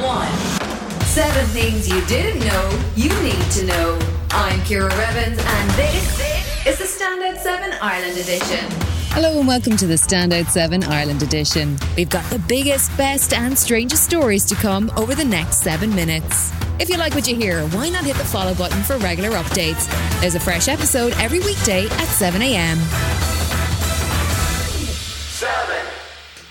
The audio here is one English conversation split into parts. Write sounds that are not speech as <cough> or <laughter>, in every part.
one. Seven things you didn't know you need to know. I'm Ciara Revins, and this is the Standout 7 Ireland edition. Hello and welcome to the Standout 7 Ireland edition. We've got the biggest, best, and strangest stories to come over the next seven minutes. If you like what you hear, why not hit the follow button for regular updates? There's a fresh episode every weekday at 7am.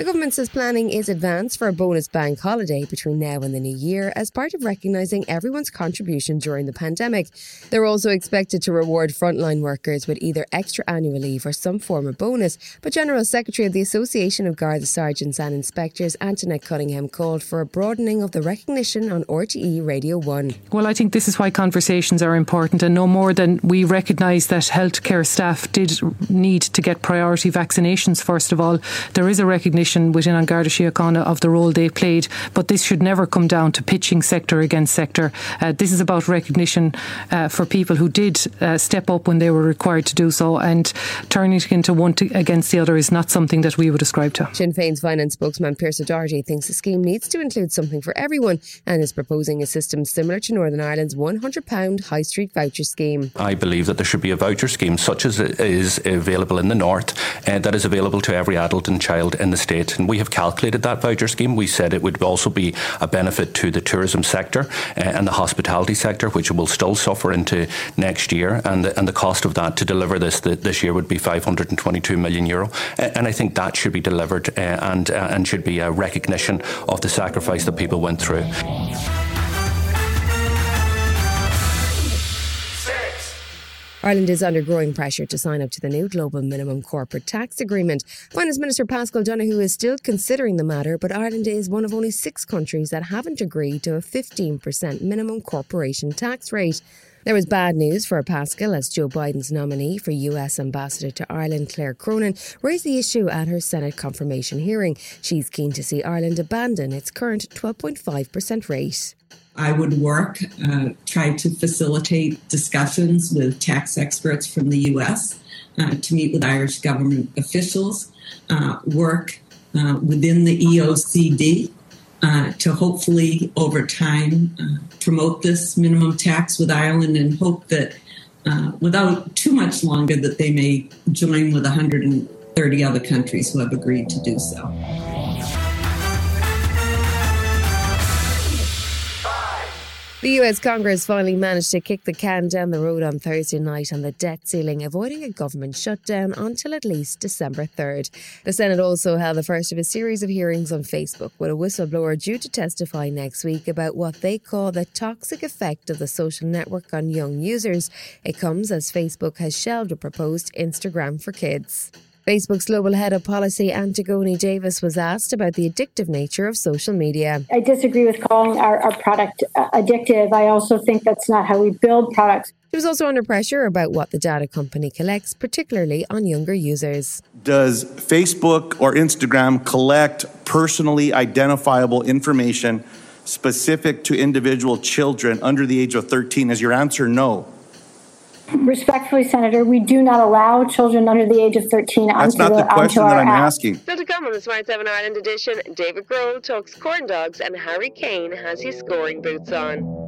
The government says planning is advanced for a bonus bank holiday between now and the new year as part of recognising everyone's contribution during the pandemic. They're also expected to reward frontline workers with either extra annual leave or some form of bonus. But General Secretary of the Association of Garda Sergeants and Inspectors, Antoinette Cunningham, called for a broadening of the recognition on RTE Radio 1. Well, I think this is why conversations are important, and no more than we recognise that healthcare staff did need to get priority vaccinations first of all. There is a recognition recognition within An Garda Síochána of the role they played, but this should never come down to pitching sector against sector. Uh, this is about recognition uh, for people who did uh, step up when they were required to do so, and turning it into one to, against the other is not something that we would ascribe to. Sinn Féin's finance spokesman Pearse Doherty thinks the scheme needs to include something for everyone and is proposing a system similar to Northern Ireland's £100 high street voucher scheme. I believe that there should be a voucher scheme such as is available in the north uh, that is available to every adult and child in the state rate. And we have calculated that voucher scheme. We said it would also be a benefit to the tourism sector uh, and the hospitality sector, which will still suffer into next year. And the, and the cost of that to deliver this this year would be 522 million euro. And I think that should be delivered uh, and, uh, and should be a recognition of the sacrifice that people went through. Ireland is under growing pressure to sign up to the new global minimum corporate tax agreement. Finance Minister Paschal Donohoe is still considering the matter, but Ireland is one of only six countries that haven't agreed to a 15% minimum corporation tax rate. There was bad news for Paschal as Joe Biden's nominee for US Ambassador to Ireland, Claire Cronin, raised the issue at her Senate confirmation hearing. She's keen to see Ireland abandon its current 12.5% rate. I would work, uh, try to facilitate discussions with tax experts from the US, uh, to meet with Irish government officials, uh, work uh, within the OECD uh, to hopefully, over time, uh, promote this minimum tax with Ireland and hope that without too much longer that they may join with 130 other countries who have agreed to do so. The US Congress finally managed to kick the can down the road on Thursday night on the debt ceiling, avoiding a government shutdown until at least December 3rd. The Senate also held the first of a series of hearings on Facebook, with a whistleblower due to testify next week about what they call the toxic effect of the social network on young users. It comes as Facebook has shelved a proposed Instagram for kids. Facebook's global head of policy, Antigone Davis, was asked about the addictive nature of social media. I disagree with calling our, our product uh, addictive. I also think that's not how we build products. She was also under pressure about what the data company collects, particularly on younger users. Does Facebook or Instagram collect personally identifiable information specific to individual children under the age of 13? Is your answer no? Respectfully, Senator, we do not allow children under the age of 13 That's onto not the, question that I'm app. asking. Still to come on the Smart 7 Ireland edition, David Grohl talks corn dogs and Harry Kane has his scoring boots on.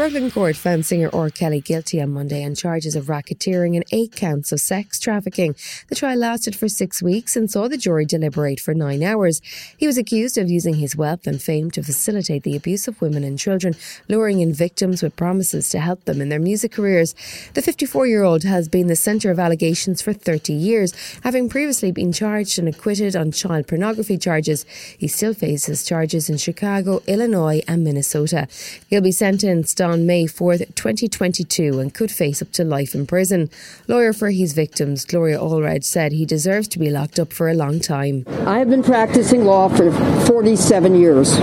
Brooklyn court found singer R Kelly guilty on Monday on charges of racketeering and eight counts of sex trafficking. The trial lasted for six weeks and saw the jury deliberate for nine hours. He was accused of using his wealth and fame to facilitate the abuse of women and children, luring in victims with promises to help them in their music careers. The 54 year old has been the centre of allegations for 30 years, having previously been charged and acquitted on child pornography charges. He still faces charges in Chicago, Illinois, and Minnesota. He'll be sentenced on May 4th, 2022, and could face up to life in prison. Lawyer for his victims, Gloria Allred, said he deserves to be locked up for a long time. I have been practicing law for 47 years.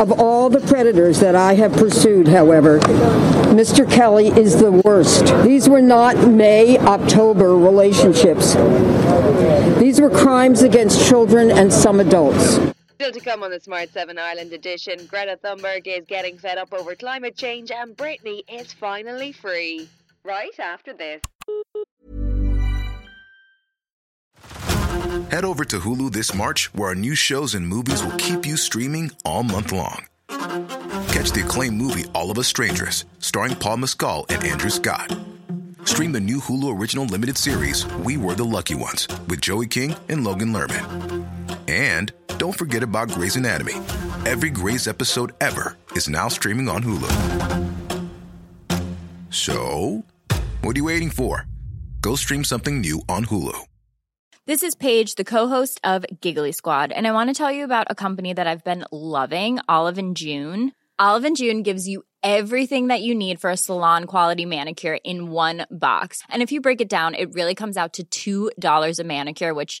Of all the predators that I have pursued, however, Mr. Kelly is the worst. These were not May October relationships. These were crimes against children and some adults. Still to come on the Smart 7 Ireland edition, Greta Thunberg is getting fed up over climate change and Britney is finally free. Right after this. Head over to Hulu this March, where our new shows and movies will keep you streaming all month long. Catch the acclaimed movie All of Us Strangers, starring Paul Mescal and Andrew Scott. Stream the new Hulu original limited series We Were the Lucky Ones with Joey King and Logan Lerman. And don't forget about Grey's Anatomy. Every Grey's episode ever is now streaming on Hulu. So, what are you waiting for? Go stream something new on Hulu. This is Paige, the co-host of Giggly Squad, and I want to tell you about a company that I've been loving, Olive and June. Olive and June gives you everything that you need for a salon quality manicure in one box. And if you break it down, it really comes out to $2 a manicure, which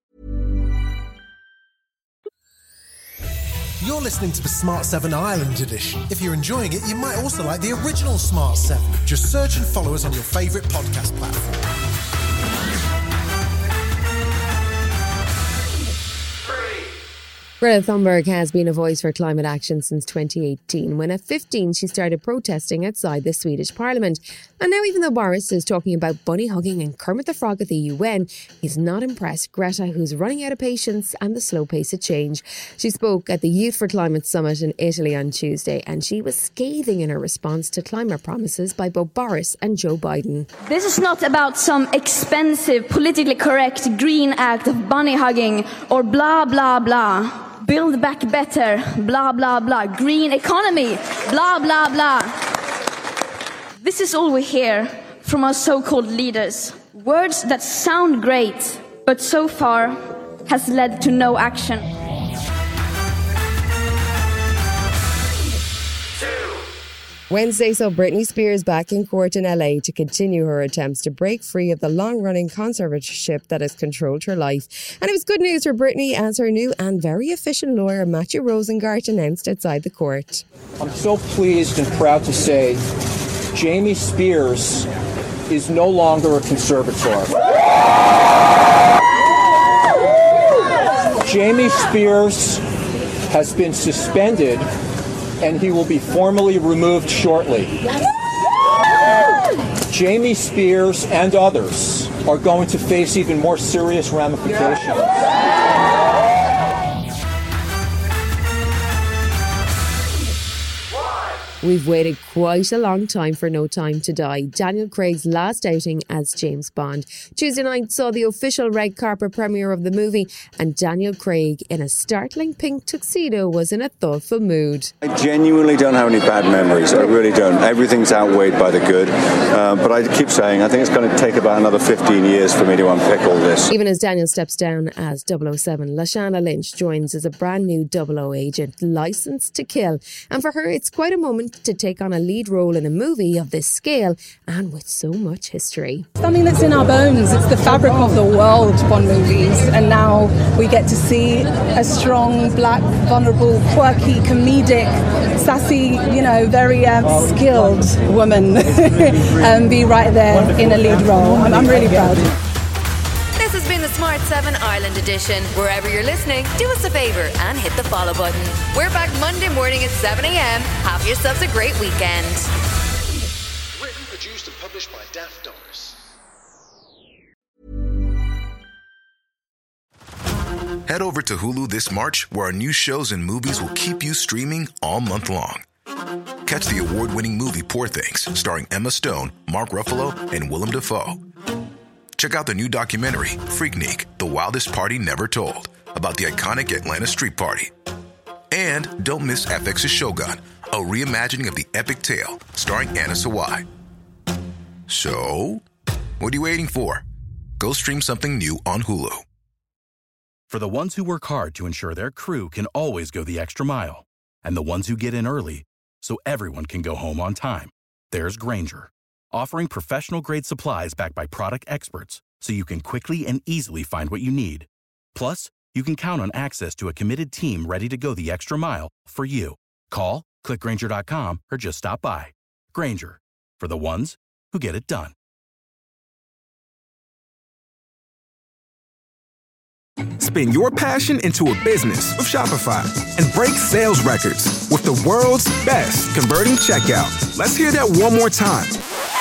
You're listening to the Smart 7 Ireland edition. If you're enjoying it, you might also like the original Smart 7. Just search and follow us on your favourite podcast platform. Greta Thunberg has been a voice for climate action since 2018, when at 15 she started protesting outside the Swedish Parliament. And now, even though Boris is talking about bunny hugging and Kermit the Frog at the UN, he's not impressed Greta, who's running out of patience and the slow pace of change. She spoke at the Youth for Climate Summit in Italy on Tuesday, and she was scathing in her response to climate promises by both Boris and Joe Biden. This is not about some expensive, politically correct green act of bunny hugging or blah, blah, blah build back better, blah, blah, blah, green economy, blah, blah, blah. This is all we hear from our so called leaders. Words that sound great, but so far has led to no action. Wednesday saw Britney Spears back in court in LA to continue her attempts to break free of the long running conservatorship that has controlled her life. And it was good news for Britney as her new and very efficient lawyer, Matthew Rosengart, announced outside the court. I'm so pleased and proud to say Jamie Spears is no longer a conservator. Jamie Spears has been suspended and he will be formally removed shortly. Jamie Spears and others are going to face even more serious ramifications. We've waited quite a long time for No Time to Die, Daniel Craig's last outing as James Bond. Tuesday night saw the official red carpet premiere of the movie, and Daniel Craig, in a startling pink tuxedo, was in a thoughtful mood. I genuinely don't have any bad memories. I really don't. Everything's outweighed by the good. Uh, but I keep saying, I think it's going to take about another 15 years for me to unpick all this. Even as Daniel steps down as 007, Lashana Lynch joins as a brand new 00 agent, licensed to kill. And for her, it's quite a moment to take on a lead role in a movie of this scale and with so much history. Something that's in our bones. It's the fabric of the world, Bond movies. And now we get to see a strong, black, vulnerable, quirky, comedic, sassy, you know, very um, skilled woman <laughs> um, be right there in a lead role. I'm, I'm really proud. Ireland edition. Wherever you're listening, do us a favour and hit the follow button. We're back Monday morning at 7 a.m. Have yourselves a great weekend. Written, produced, and published by Daft Doris. Head over to Hulu this March, where our new shows and movies will keep you streaming all month long. Catch the award winning movie Poor Things, starring Emma Stone, Mark Ruffalo, and Willem Dafoe. Check out the new documentary, Freaknik The Wildest Party Never Told, about the iconic Atlanta Street Party. And don't miss FX's Shogun, a reimagining of the epic tale, starring Anna Sawai. So, what are you waiting for? Go stream something new on Hulu. For the ones who work hard to ensure their crew can always go the extra mile, and the ones who get in early so everyone can go home on time, there's Grainger, offering professional grade supplies backed by product experts so you can quickly and easily find what you need. Plus, you can count on access to a committed team ready to go the extra mile for you. Call, click grainger.com, or just stop by. Grainger, for the ones who get it done. Spin your passion into a business with Shopify and break sales records with the world's best converting checkout. Let's hear that one more time.